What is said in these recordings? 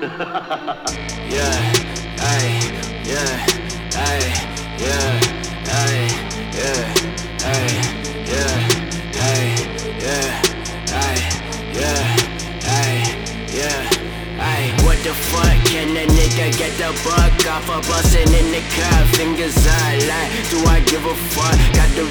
yeah, ay, yeah, ay, yeah, ay, yeah, ay, yeah, ay, yeah, ay, yeah, ay, yeah, ay. What the fuck can a nigga get the buck off of bustin' in the car? Fingers are like, do I give a fuck? Got the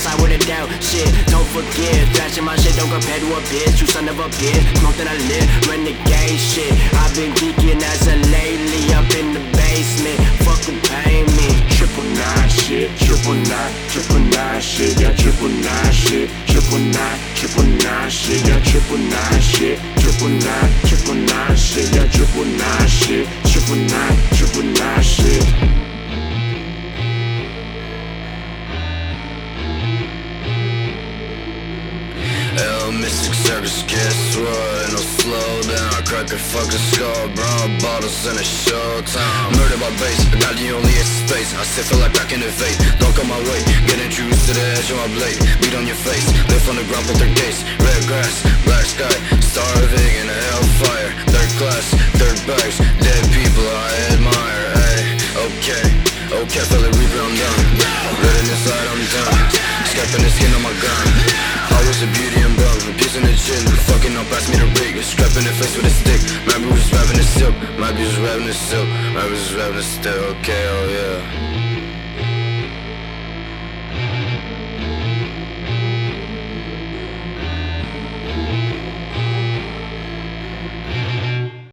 side with a doubt. Shit, don't forget, flashing my shit, don't compare to a bitch. You son of a bitch, smoke that I live, renegade shit. I've been geeking as a lately up in the basement. Fucking pay me. Triple nine shit, triple nine, triple nine shit, yeah, triple nine shit, triple nine, triple nine shit, yeah, triple nine shit, triple nine, triple nine shit, yeah, triple nine shit, triple nine, triple nine shit. Mystic Circus, guess what? No slow down, crack a fucking skull, brown bottles in a showtime. Murder by base, got the only extra space. I still feel like I can invade. Don't come my way, get introduced to the edge of my blade. Beat on your face, live on the ground, put their gates. Red grass, black sky, starving in a hellfire. Third class, third bags, dead people I admire. Ay, okay, okay, feel reaper, I'm done. Red inside, I'm done. Up, pass me the rig. Scrapping the face with a stick. My boo was rapping the silk. My bitch was rapping the silk. My bitch was rapping the still. Okay, oh yeah.